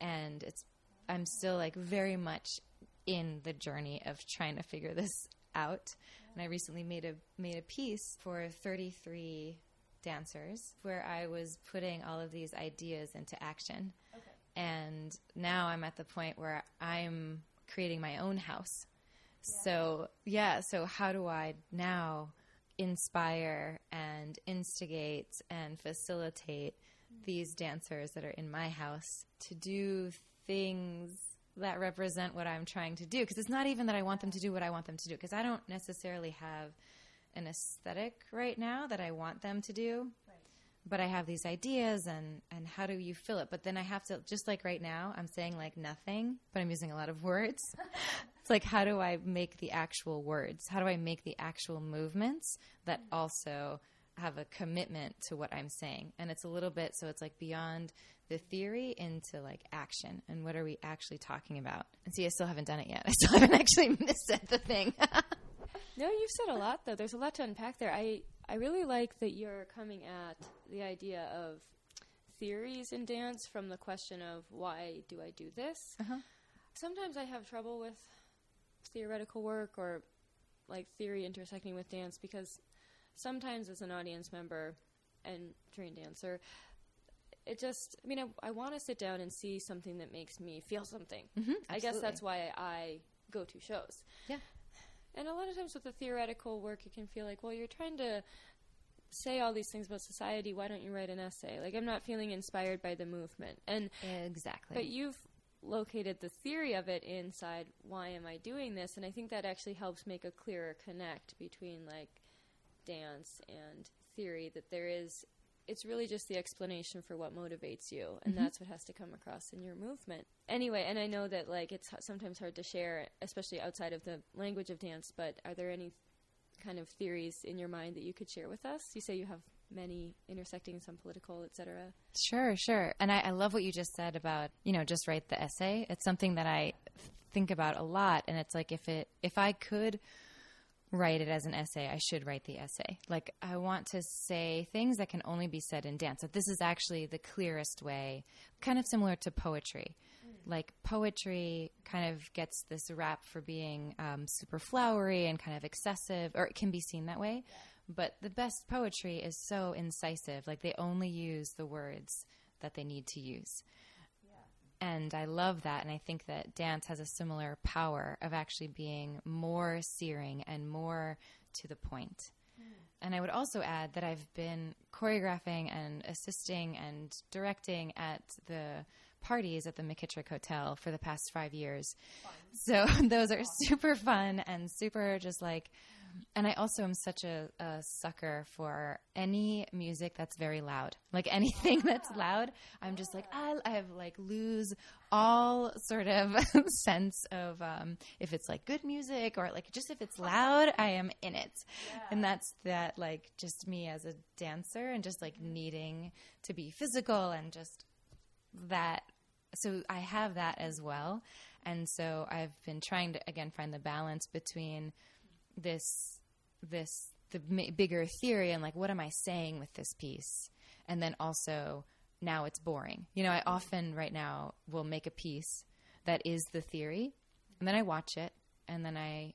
And it's, I'm still like very much in the journey of trying to figure this out. And I recently made a made a piece for 33 dancers where I was putting all of these ideas into action. And now I'm at the point where I'm creating my own house. So, yeah, so how do I now inspire and instigate and facilitate mm. these dancers that are in my house to do things that represent what I'm trying to do. Because it's not even that I want them to do what I want them to do, because I don't necessarily have an aesthetic right now that I want them to do. But I have these ideas, and, and how do you fill it? But then I have to, just like right now, I'm saying like nothing, but I'm using a lot of words. it's like, how do I make the actual words? How do I make the actual movements that mm-hmm. also have a commitment to what I'm saying? And it's a little bit, so it's like beyond the theory into like action and what are we actually talking about? And see, I still haven't done it yet. I still haven't actually said the thing. No, you've said a lot though. There's a lot to unpack there. I I really like that you're coming at the idea of theories in dance from the question of why do I do this? Uh-huh. Sometimes I have trouble with theoretical work or like theory intersecting with dance because sometimes as an audience member and trained dancer, it just I mean I, I want to sit down and see something that makes me feel something. mm-hmm, I guess that's why I go to shows. Yeah. And a lot of times with the theoretical work, it can feel like, well, you're trying to say all these things about society. Why don't you write an essay? Like, I'm not feeling inspired by the movement. And exactly. but you've located the theory of it inside. Why am I doing this? And I think that actually helps make a clearer connect between like dance and theory. That there is. It's really just the explanation for what motivates you, and Mhm. that's what has to come across in your movement. Anyway, and I know that like it's sometimes hard to share, especially outside of the language of dance. But are there any kind of theories in your mind that you could share with us? You say you have many intersecting, some political, etc. Sure, sure. And I, I love what you just said about, you know, just write the essay. It's something that I think about a lot. And it's like if it if I could write it as an essay, I should write the essay. Like I want to say things that can only be said in dance. That this is actually the clearest way, kind of similar to poetry. Like poetry kind of gets this rap for being um, super flowery and kind of excessive, or it can be seen that way. But the best poetry is so incisive. Like they only use the words that they need to use. And I love that. And I think that dance has a similar power of actually being more searing and more to the point. Mm. And I would also add that I've been choreographing and assisting and directing at the parties at the McKittrick Hotel for the past five years. So those are super fun and super just like. And I also am such a, a sucker for any music that's very loud. Like anything that's loud, I'm just like I, I have like lose all sort of sense of um, if it's like good music or like just if it's loud, I am in it. And that's that like just me as a dancer and just like needing to be physical and just that so I have that as well. And so I've been trying to again find the balance between this this the m- bigger theory and like what am I saying with this piece, and then also now it's boring. You know, I often right now will make a piece that is the theory, and then I watch it, and then I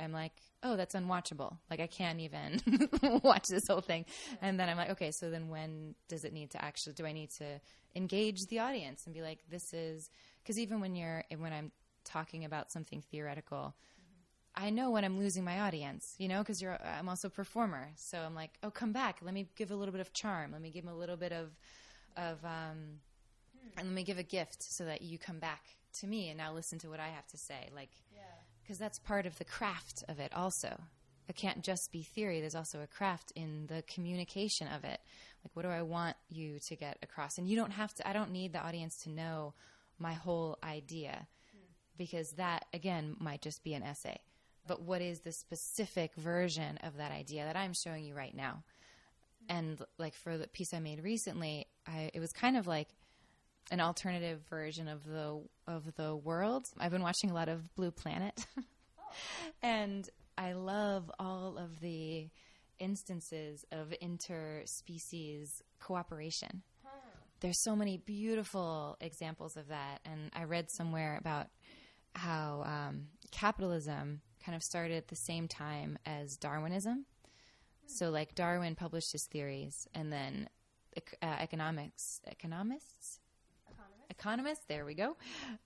I'm like, oh, that's unwatchable. Like I can't even watch this whole thing. And then I'm like, okay, so then when does it need to actually? Do I need to engage the audience and be like, this is because even when you're when I'm talking about something theoretical. I know when I'm losing my audience, you know, because you're I'm also a performer. So I'm like, oh, come back. Let me give a little bit of charm. Let me give them a little bit of of um, and let me give a gift so that you come back to me and now listen to what I have to say. Like, because that's part of the craft of it also. It can't just be theory. There's also a craft in the communication of it. Like, what do I want you to get across? And you don't have to. I don't need the audience to know my whole idea because that again might just be an essay but what is the specific version of that idea that i'm showing you right now? And like for the piece i made recently I, it was kind of like an alternative version of the of the world. I've been watching a lot of blue planet. And i love all of the instances of interspecies cooperation. There's so many beautiful examples of that. And i read somewhere about how um, capitalism kind of started at the same time as Darwinism. So, like Darwin published his theories, and then uh, economics economists? Economists. There we go.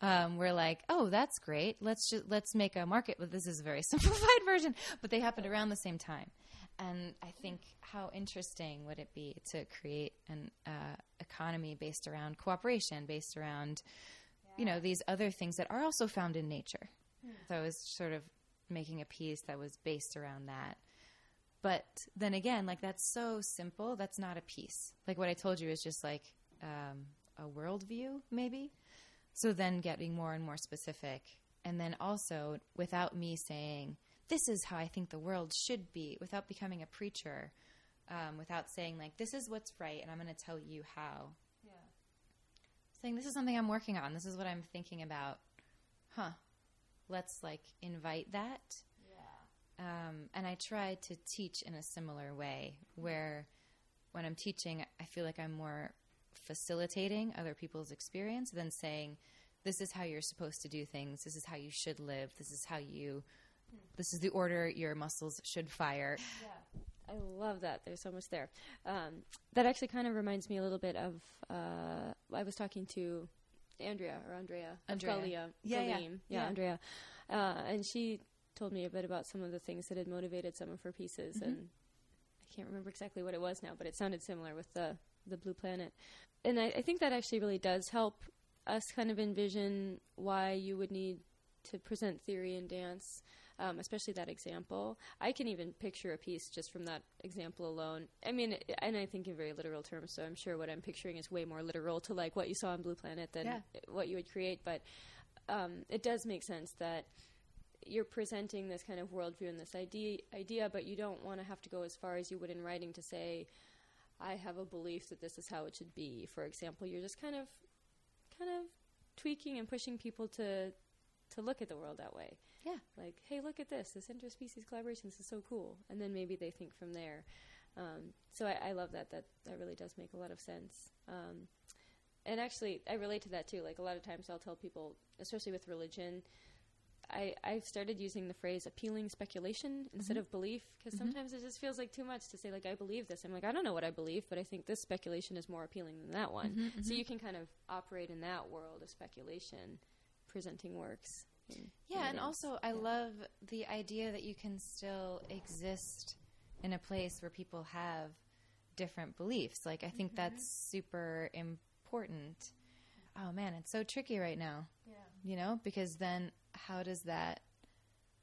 Um, we're like oh that's great. Let's just let's make a market but this is a very simplified version but they happened around the same time. And i think how interesting would it be to create an uh, economy based around cooperation based around you know these other things that are also found in nature. So i was sort of making a piece that was based around that but then again like that's so simple that's not a piece like what i told you is just like um, a worldview maybe so then getting more and more specific and then also without me saying this is how i think the world should be without becoming a preacher um, without saying like this is what's right and i'm going to tell you how saying this is something I'm working on. This is what I'm thinking about. Huh. Let's like invite that. Yeah. Um, and I try to teach in a similar way where when I'm teaching, I feel like I'm more facilitating other people's experience than saying, this is how you're supposed to do things. This is how you should live. This is how you, this is the order your muscles should fire. I love that. There's so much there. Um, that actually kind of reminds me a little bit of. Uh, I was talking to Andrea or Andrea, Andrea. Gallim, Yeah, yeah. Yeah, Yeah. Andrea, uh, and she told me a bit about some of the things that had motivated some of her pieces, Mm-hmm. and I can't remember exactly what it was now, but it sounded similar with the the blue planet, and I, I think that actually really does help us kind of envision why you would need to present theory in dance um, especially that example. I can even picture a piece just from that example alone. I mean, and I think in very literal terms, so I'm sure what I'm picturing is way more literal to like what you saw in Blue Planet than Yeah. what you would create. But um, it does make sense that you're presenting this kind of worldview and this idea, idea, but you don't want to have to go as far as you would in writing to say, I have a belief that this is how it should be. For example, you're just kind of, kind of tweaking and pushing people to, to look at the world that way Yeah. like, hey, look at this, this interspecies collaboration, this is so cool. And then maybe they think from there. Um, so I, I love that. That that really does make a lot of sense. Um, and actually, I relate to that too. Like a lot of times, I'll tell people, especially with religion, I, I've started using the phrase appealing speculation instead of belief because sometimes it just feels like too much to say like I believe this. I'm like I don't know what I believe, but I think this speculation is more appealing than that one. So you can kind of operate in that world of speculation, presenting works. Yeah, and also I love the idea that you can still exist in a place where people have different beliefs. Like I think mm-hmm. that's super important. Oh man, it's so tricky right now. Yeah. You know, because then how does that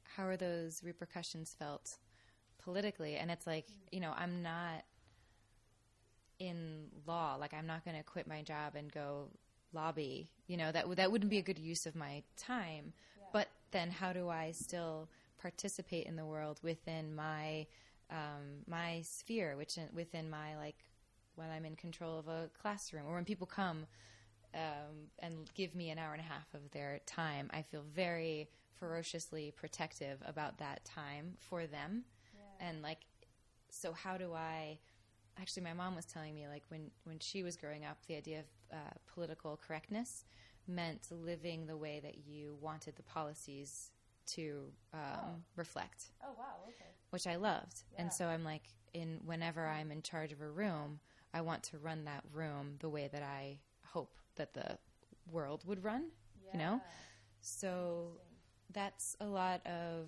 how are those repercussions felt politically? And it's like, mm. you know, I'm not in law. Like I'm not going to quit my job and go lobby. You know, that would that wouldn't be a good use of my time. But then how do I still participate in the world within my um, my sphere, which within my like when I'm in control of a classroom or when people come um, and give me an hour and a half of their time, I feel very ferociously protective about that time for them. And like, so how do I? Actually, my mom was telling me like when when she was growing up, the idea of uh, political correctness meant living the way that you wanted the policies to um, reflect Oh wow. Okay. which I loved. Yeah. And so I'm like, in whenever I'm in charge of a room, I want to run that room the way that I hope that the world would run. You know, so that's a lot of.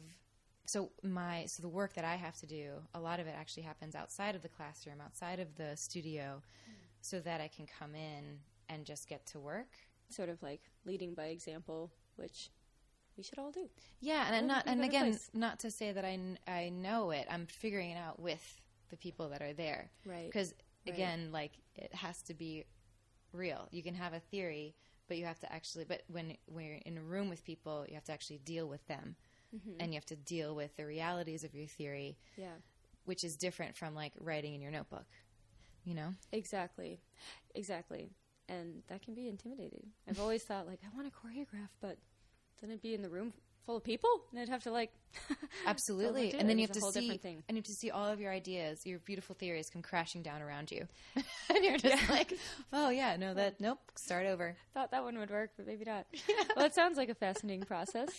So my so the work that I have to do, a lot of it actually happens outside of the classroom, outside of the studio, hmm. so that I can come in and just get to work. Sort of like leading by example, which we should all do. Yeah, and not and again, place. not to say that I I know it. I'm figuring it out with the people that are there. Right. Because Right. again, like it has to be real. You can have a theory, but you have to actually. But when when you're in a room with people, you have to actually deal with them, Mm-hmm. and you have to deal with the realities of your theory, Yeah. which is different from like writing in your notebook. You know. Exactly. Exactly. And that can be intimidating. I've always thought like I want to choreograph, but then it'd be in the room full of people and I'd have to like Absolutely, and then you have to see, and you have to see all of your ideas, your beautiful theories come crashing down around you, and you're just like, "Oh yeah, no, that nope, start over." thought that one would work, but maybe not. well, it sounds like a fascinating process.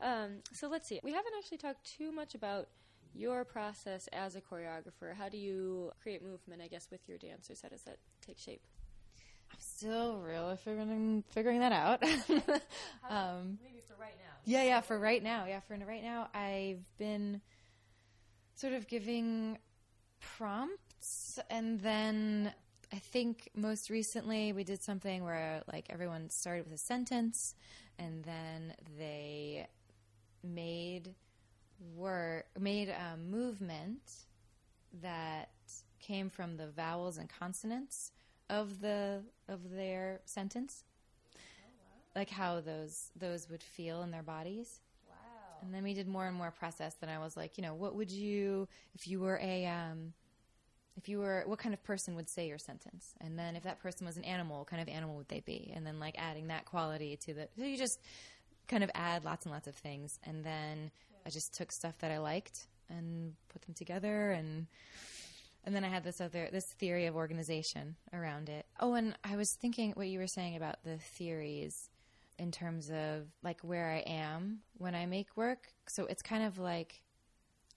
Um, so let's see. We haven't actually talked too much about your process as a choreographer. How do you create movement, I guess, with your dancers? How does that take shape? I'm still really figuring figuring that out. um, Maybe for right now. yeah, yeah. For right now, yeah, for right now, I've been sort of giving prompts, and then I think most recently we did something where like everyone started with a sentence, and then they made work made a movement that came from the vowels and consonants of the of their sentence. Like how those those would feel in their bodies. Wow. and then we did more and more process then i was like you know what would you if you were a um if you were what kind of person would say your sentence? And then if that person was an animal what kind of animal would they be? And then like adding that quality to the so you just kind of add lots and lots of things. And then i just took stuff that i liked and put them together and and then I had this other this theory of organization around it. Oh, and I was thinking what you were saying about the theories in terms of like where I am when I make work. So it's kind of like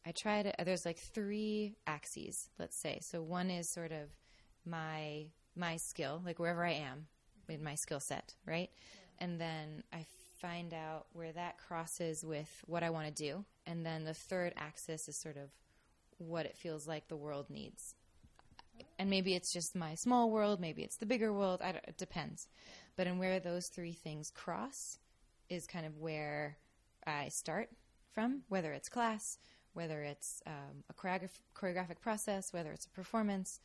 I try to there's like three axes, let's say. So one is sort of my my skill, like wherever I am in my skill set, right? And then I find out where that crosses with what I want to do. And then the third axis is sort of what it feels like the world needs. And maybe it's just my small world, maybe it's the bigger world, it depends. But in where those three things cross is kind of where I start from, whether it's class, whether it's um, a choreograph- choreographic process, whether it's a performance,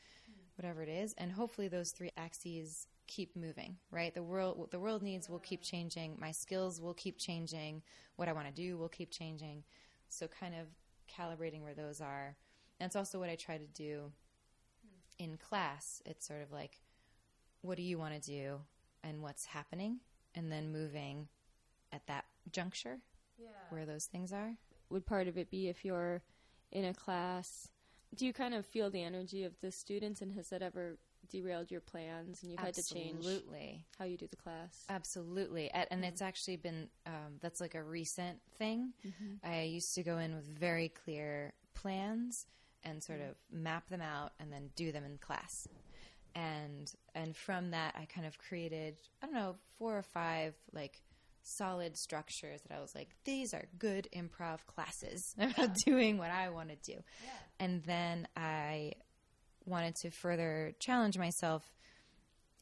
whatever it is. And hopefully those three axes keep moving, right? The world, the world needs will keep changing. My skills will keep changing. What I want to do will keep changing. So kind of calibrating where those are. And it's also what I try to do in class. It's sort of like, what do you want to do and what's happening? And then moving at that juncture Yeah. where those things are. Would part of it be if you're in a class? Do you kind of feel the energy of the students, and has that ever derailed your plans and you've had to change Absolutely. how you do the class. Absolutely. A- And it's actually been, um, that's like a recent thing. I used to go in with very clear plans and sort mm. of map them out and then do them in class. And, and from that, I kind of created, I don't know, four or five like solid structures that I was like, these are good improv classes. About doing what I want to do. And then I wanted to further challenge myself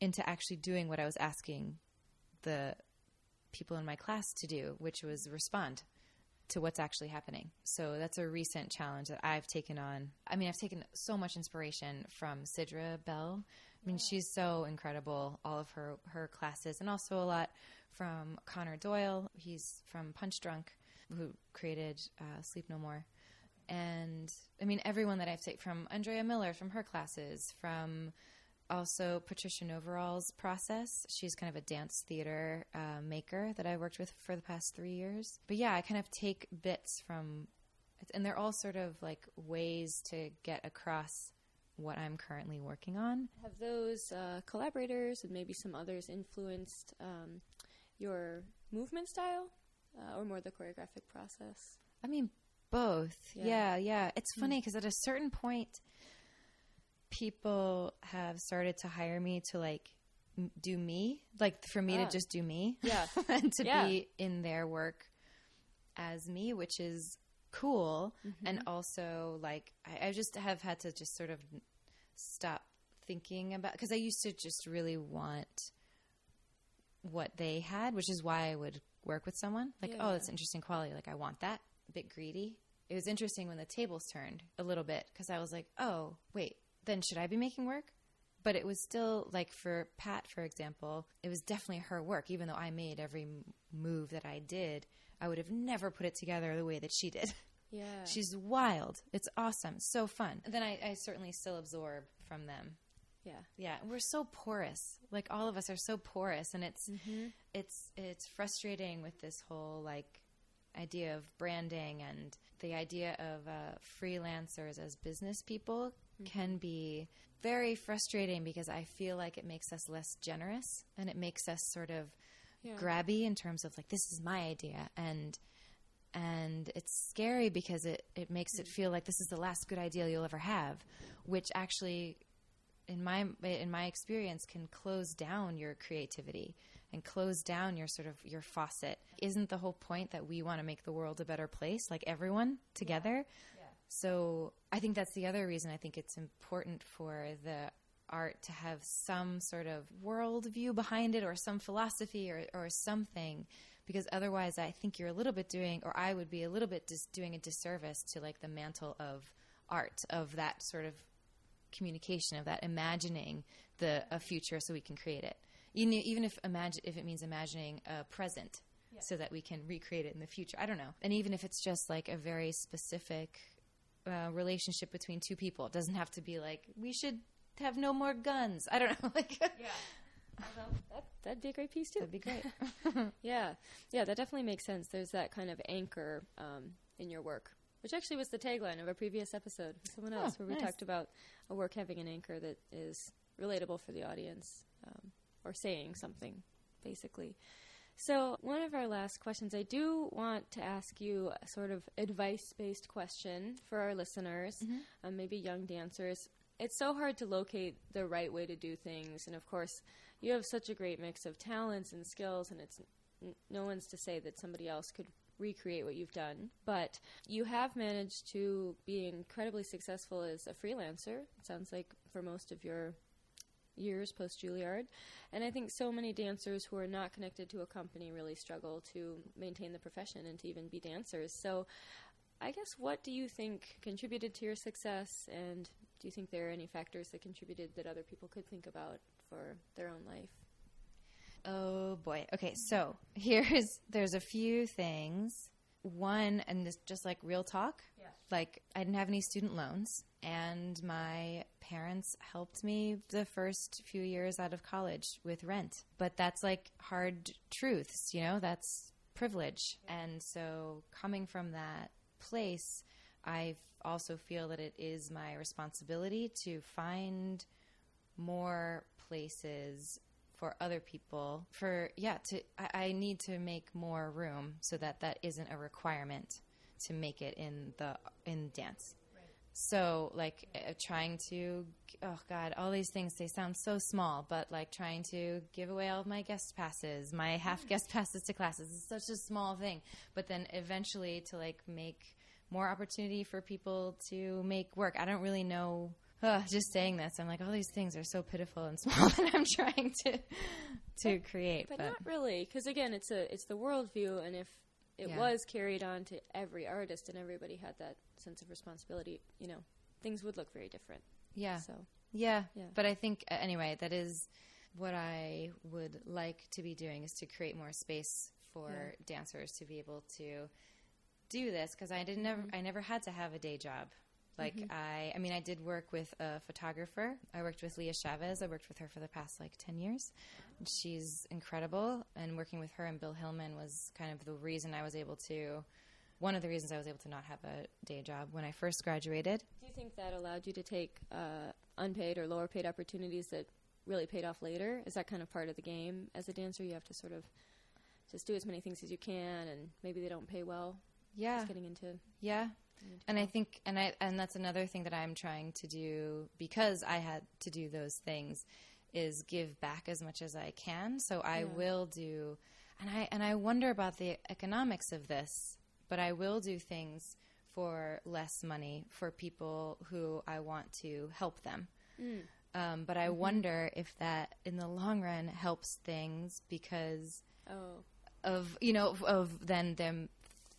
into actually doing what I was asking the people in my class to do, which was respond to what's actually happening. So that's a recent challenge that I've taken on. I mean, I've taken so much inspiration from Sidra Bell. I mean, she's so incredible, all of her, her classes, and also a lot from Connor Doyle. He's from Punchdrunk, who created uh, Sleep No More. And I mean, everyone that I've taken from Andrea Miller from her classes, from also Patricia Noworol's process. She's kind of a dance theater uh, maker that I worked with for the past three years. But yeah, I kind of take bits from, and they're all sort of like ways to get across what I'm currently working on. Have those uh, collaborators and maybe some others influenced um, your movement style uh, or more the choreographic process? I mean, both. Yeah. Yeah, yeah. It's funny because at a certain point, people have started to hire me to like m- do me, like for me Ah. to just do me. Yeah. and to Yeah. be in their work as me, which is cool. And also, like, I, I just have had to just sort of stop thinking about because I used to just really want what they had, which is why I would work with someone. Like, Yeah. oh, that's interesting quality. Like, I want that. A bit greedy. It was interesting when the tables turned a little bit because I was like, oh, wait, then should I be making work? But it was still like for Pat, for example, it was definitely her work. Even though I made every move that I did, I would have never put it together the way that she did. Yeah. She's wild. It's awesome. So fun. Then I, I certainly still absorb from them. yeah. Yeah, we're so porous. Like all of us are so porous, and it's it's it's frustrating with this whole like idea of branding and the idea of uh, freelancers as business people can be very frustrating because I feel like it makes us less generous and it makes us sort of Yeah. grabby in terms of like this is my idea. And and it's scary because it it makes it mm. feel like this is the last good idea you'll ever have which actually in my in my experience can close down your creativity and close down your sort of your faucet. Isn't the whole point that we want to make the world a better place like everyone together so i think that's the other reason i think it's important for the art to have some sort of worldview behind it or some philosophy or, or something because otherwise i think you're a little bit doing or i would be a little bit dis- doing a disservice to like the mantle of art of that sort of communication of that imagining the a future so we can create it. Even, even if imagine if it means imagining a present so that we can recreate it in the future. I don't know. And even if it's just like a very specific uh, relationship between two people it doesn't have to be like we should have no more guns i don't know like yeah That, that'd be a great piece too. that'd be great Yeah, yeah, that definitely makes sense. There's that kind of anchor um, in your work, which actually was the tagline of a previous episode with someone else, where we nice. talked about a work having an anchor that is relatable for the audience um, or saying something, basically. So, one of our last questions, I do want to ask you a sort of advice based question for our listeners, um, maybe young dancers. It's so hard to locate the right way to do things, and of course, you have such a great mix of talents and skills, and it's n- no one's to say that somebody else could recreate what you've done, but you have managed to be incredibly successful as a freelancer. It sounds like for most of your years post Juilliard. And I think so many dancers who are not connected to a company really struggle to maintain the profession and to even be dancers. So I guess what do you think contributed to your success and do you think there are any factors that contributed that other people could think about for their own life? Oh boy. Okay, so here's there's a few things. One, and this just like real talk. Yeah. Like I didn't have any student loans, and my parents helped me the first few years out of college with rent. But that's like hard truths, you know. That's privilege, and so coming from that place, I also feel that it is my responsibility to find more places for other people for yeah to I, I need to make more room so that that isn't a requirement to make it in the in dance so like uh, trying to oh god all these things they sound so small but like trying to give away all of my guest passes my half guest passes to classes is such a small thing. But then eventually to like make more opportunity for people to make work. I don't really know Ugh, just saying this i'm like all these things are so pitiful and small that i'm trying to to create But, not really, because again, it's a it's the worldview, and if it Yeah. was carried on to every artist and everybody had that sense of responsibility, you know, things would look very different. yeah So Yeah, Yeah. But I think uh, anyway, that is what I would like to be doing is to create more space for Yeah. dancers to be able to do this because I didn't never Mm-hmm. I never had to have a day job. Like I I mean I did work with a photographer. I worked with Leah Chavez. I worked with her for the past like 10 years. She's incredible and working with her and Bill Hillman was kind of the reason I was able to one of the reasons I was able to not have a day job when I first graduated. do you think that allowed you to take uh, unpaid or lower paid opportunities that really paid off later? Is that kind of part of the game as a dancer? You have to sort of just do as many things as you can, and maybe they don't pay well. Yeah. Just getting into Yeah. And I think and I and that's another thing that I'm trying to do because I had to do those things is give back as much as I can. So I Yeah. will do and I and I wonder about the economics of this, but I will do things for less money for people who I want to help them. Um, but I wonder if that in the long run helps things because oh of you know of, of then them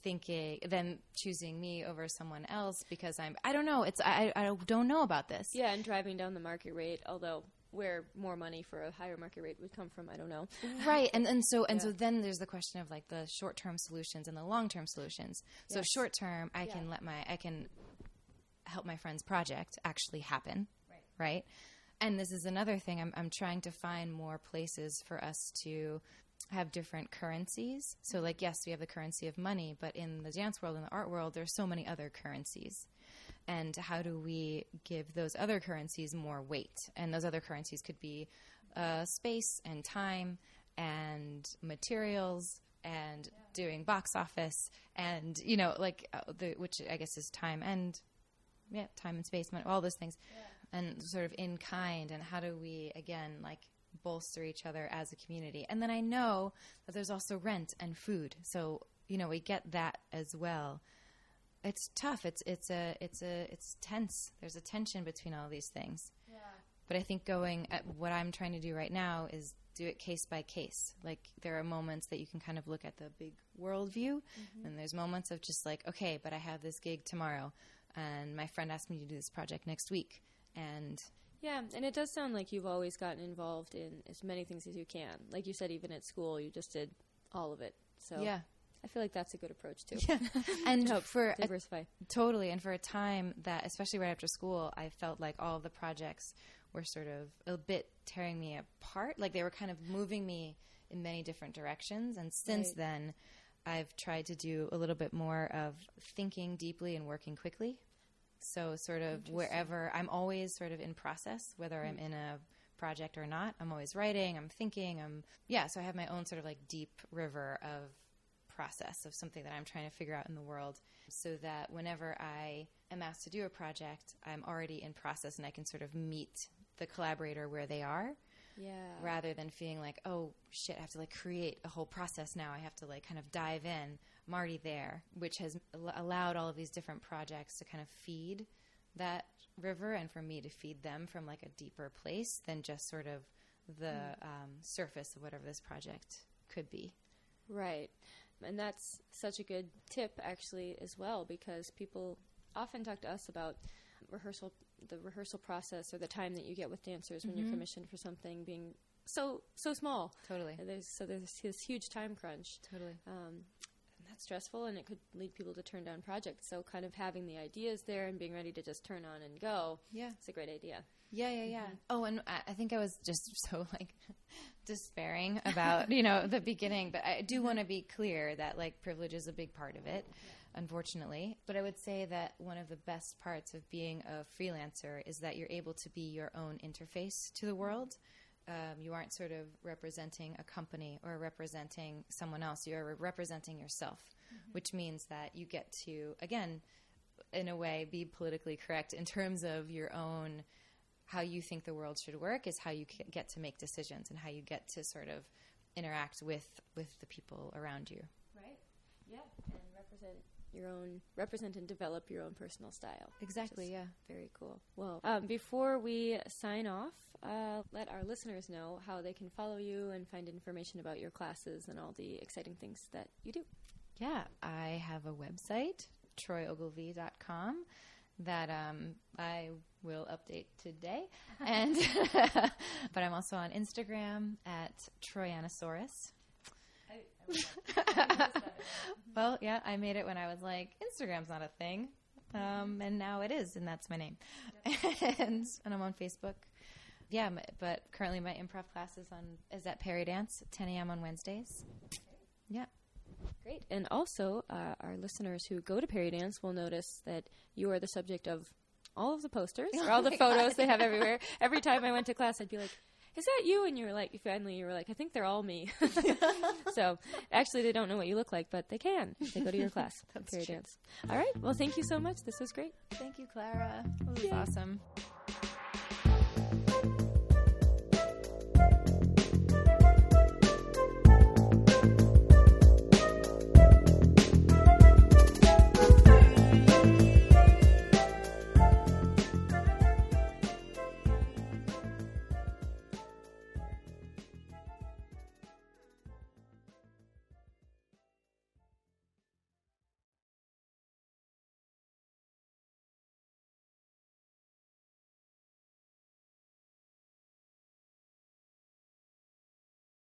thinking them choosing me over someone else because I'm I don't know it's I I don't know about this yeah, and driving down the market rate, although where more money for a higher market rate would come from, I don't know. right and and so and so then there's the question of like the short term solutions and the long term solutions so Yes. short term I Yeah. can let my I can help my friend's project actually happen Right. right and this is another thing I'm I'm trying to find more places for us to have different currencies. So, like, yes, we have the currency of money, but in the dance world and the art world, there's so many other currencies. And how do we give those other currencies more weight? And those other currencies could be uh, space and time and materials and doing box office and you know like uh, the which I guess is time and yeah time and space money, all those things and sort of in kind and how do we again like bolster each other as a community. And then i know that there's also rent and food. So you know we get that as well. It's tough. It's it's a it's a it's tense. There's a tension between all these things. But i think going at what i'm trying to do right now is do it case by case. Like there are moments that you can kind of look at the big world view mm-hmm. and there's moments of just like okay but i have this gig tomorrow and my friend asked me to do this project next week and Yeah, and it does sound like you've always gotten involved in as many things as you can. Like you said, even at school, you just did all of it. So yeah I feel like that's a good approach too. Yeah, and Help for a, diversify. totally and for a time that especially right after school i felt like all the projects were sort of a bit tearing me apart like they were kind of moving me in many different directions and since Right. then i've tried to do a little bit more of thinking deeply and working quickly so sort of wherever i'm always sort of in process whether i'm hmm. in a project or not. I'm always writing i'm thinking i'm yeah so i have my own sort of like deep river of process of something that i'm trying to figure out in the world so that whenever i am asked to do a project i'm already in process and i can sort of meet the collaborator where they are Yeah. rather than feeling like oh shit i have to like create a whole process now. I have to like kind of dive in i'm already there which has al- allowed all of these different projects to kind of feed that river and for me to feed them from like a deeper place than just sort of the um, surface of whatever this project could be Right. And that's such a good tip, actually, as well, because people often talk to us about rehearsal, the rehearsal process, or the time that you get with dancers when you're commissioned for something being so so small. totally There's, so there's this huge time crunch. totally Um, stressful and it could lead people to turn down projects. So, kind of having the ideas there and being ready to just turn on and go. Yeah. It's a great idea. Yeah, yeah, yeah. Mm-hmm. Oh, and I, think I was just so like despairing about you know the beginning, but I do mm-hmm. want to be clear that like privilege is a big part of it, unfortunately. But I would say that one of the best parts of being a freelancer is that you're able to be your own interface to the world. Um, you aren't sort of representing a company or representing someone else. You're representing yourself, which means that you get to again, in a way, be politically correct in terms of your own how you think the world should work is how you get to make decisions and how you get to sort of interact with with the people around you. Right. Yeah. And represent your own, represent and develop your own personal style. Exactly. Yeah. Very cool. Well, um, before we sign off, uh, let our listeners know how they can follow you and find information about your classes and all the exciting things that you do. Yeah. I have a website, troyogilvie.com, that um, I will update today, and but I'm also on Instagram at Troyanosaurus. well, yeah, I made it when I was like, Instagram's not a thing. Um, and now it is, and that's my name. and, and I'm on Facebook. Yeah, but currently my improv class is on is at Peridance, 10 a.m. on Wednesdays. Yeah. Great. And also, uh, our listeners who go to Peridance will notice that you are the subject of all of the posters or all the my photos God. they have everywhere. Every time I went to class, I'd be like, is that you? And you were like, finally, you were like, I think they're all me. so actually, they don't know what you look like, but they can. They go to your class, That's Perry true. Dance. All right. Well, thank you so much. This was great. Thank you, Clara. That was Yay. awesome.